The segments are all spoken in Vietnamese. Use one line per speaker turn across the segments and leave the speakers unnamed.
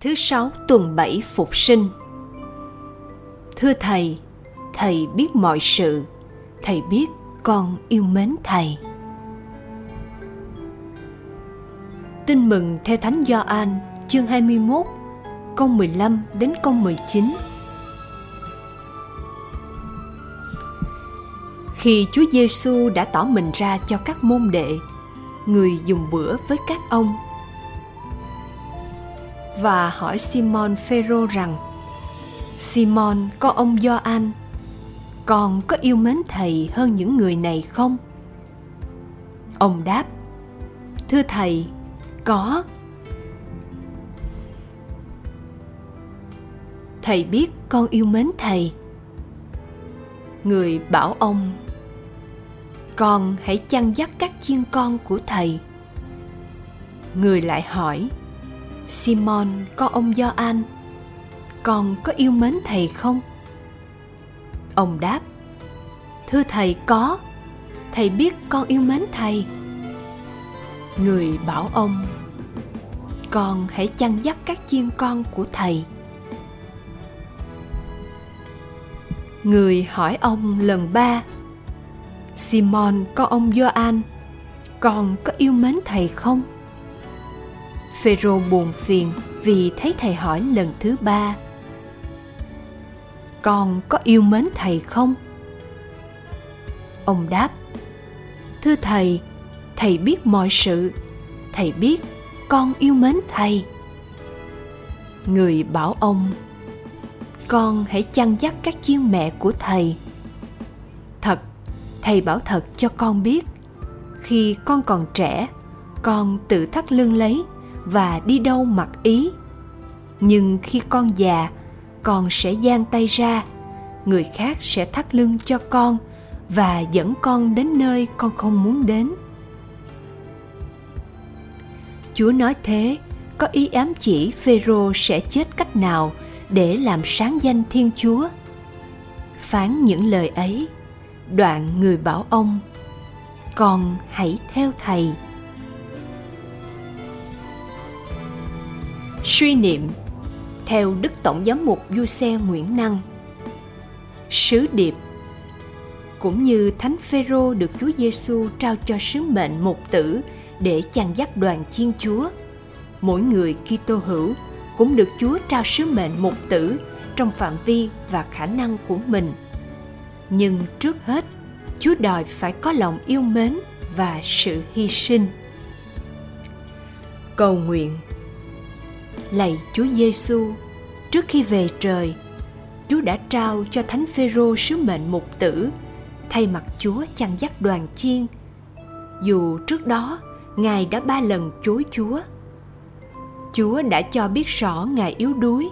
Thứ sáu tuần bảy phục sinh Thưa Thầy, Thầy biết mọi sự, Thầy biết con yêu mến Thầy. Tin mừng theo Thánh Gioan chương 21 câu 15 đến câu 19. Khi Chúa Giêsu đã tỏ mình ra cho các môn đệ, người dùng bữa với các ông và hỏi Simon Phêrô rằng: Simon có ông Gioan, con có yêu mến thầy hơn những người này không? Ông đáp: Thưa thầy, có. Thầy biết con yêu mến thầy. Người bảo ông con hãy chăn dắt các chiên con của thầy người lại hỏi simon có ông do an con có yêu mến thầy không? Ông đáp thưa thầy có. Thầy biết con yêu mến thầy. Người bảo ông con hãy chăn dắt các chiên con của thầy. Người hỏi ông lần ba Simon có ông Gioan, con có yêu mến thầy không? Phêrô buồn phiền vì thấy thầy hỏi lần thứ ba. Con có yêu mến thầy không? Ông đáp: Thưa thầy, thầy biết mọi sự, thầy biết con yêu mến thầy. Người bảo ông: Con hãy chăn dắt các chiên mẹ của thầy. Thật thầy bảo thật cho con biết khi con còn trẻ con tự thắt lưng lấy và đi đâu mặc ý. Nhưng khi con già, con sẽ giang tay ra. Người khác sẽ thắt lưng cho con và dẫn con đến nơi con không muốn đến. Chúa nói thế, có ý ám chỉ phêrô sẽ chết cách nào để làm sáng danh thiên chúa? Phán những lời ấy, đoạn người bảo ông, con hãy theo thầy. Suy niệm theo đức tổng giám mục du xe nguyễn năng. Sứ điệp cũng như thánh phêrô được chúa giêsu trao cho sứ mệnh mục tử để chăn dắt đoàn chiên chúa, mỗi người kitô hữu cũng được chúa trao sứ mệnh mục tử trong phạm vi và khả năng của mình. Nhưng trước hết, chúa đòi phải có lòng yêu mến và sự hy sinh. Cầu nguyện lạy chúa giêsu. Trước khi về trời chúa đã trao cho thánh phêrô sứ mệnh mục tử thay mặt chúa chăn dắt đoàn chiên. Dù trước đó ngài đã ba lần chối chúa. Chúa đã cho biết rõ ngài yếu đuối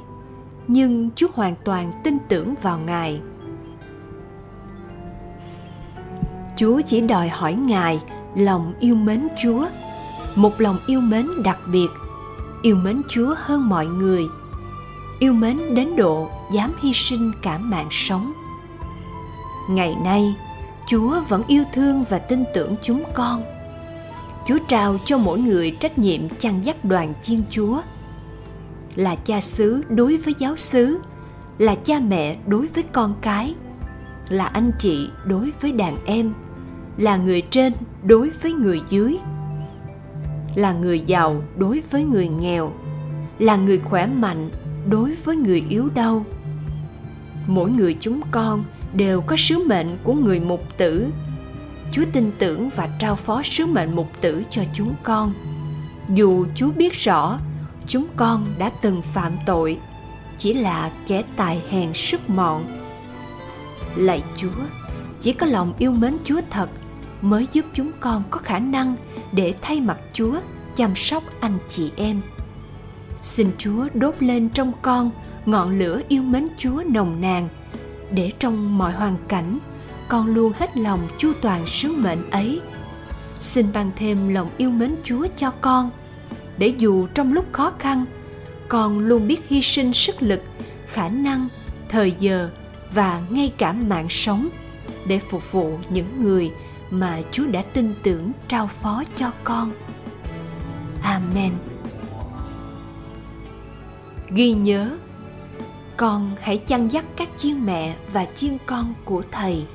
nhưng chúa hoàn toàn tin tưởng vào ngài. Chúa chỉ đòi hỏi Ngài lòng yêu mến Chúa, một lòng yêu mến đặc biệt, yêu mến Chúa hơn mọi người, yêu mến đến độ dám hy sinh cả mạng sống. Ngày nay, Chúa vẫn yêu thương và tin tưởng chúng con. Chúa trao cho mỗi người trách nhiệm chăn dắt đoàn chiên Chúa. Là cha xứ đối với giáo xứ, là cha mẹ đối với con cái, là anh chị đối với đàn em, là người trên đối với người dưới là người giàu đối với người nghèo, là người khỏe mạnh đối với người yếu đau. Mỗi người chúng con đều có sứ mệnh của người mục tử. Chúa tin tưởng và trao phó sứ mệnh mục tử cho chúng con. Dù chúa biết rõ, chúng con đã từng phạm tội, chỉ là kẻ tài hèn sức mọn. Lạy chúa, chỉ có lòng yêu mến chúa thật mới giúp chúng con có khả năng để thay mặt Chúa chăm sóc anh chị em. Xin Chúa đốt lên trong con ngọn lửa yêu mến Chúa nồng nàn để trong mọi hoàn cảnh con luôn hết lòng chu toàn sứ mệnh ấy. Xin ban thêm lòng yêu mến Chúa cho con để dù trong lúc khó khăn con luôn biết hy sinh sức lực, khả năng, thời giờ và ngay cả mạng sống để phục vụ những người mà Chúa đã tin tưởng trao phó cho con. Amen. ghi nhớ, con hãy chăn dắt các chiên mẹ và chiên con của thầy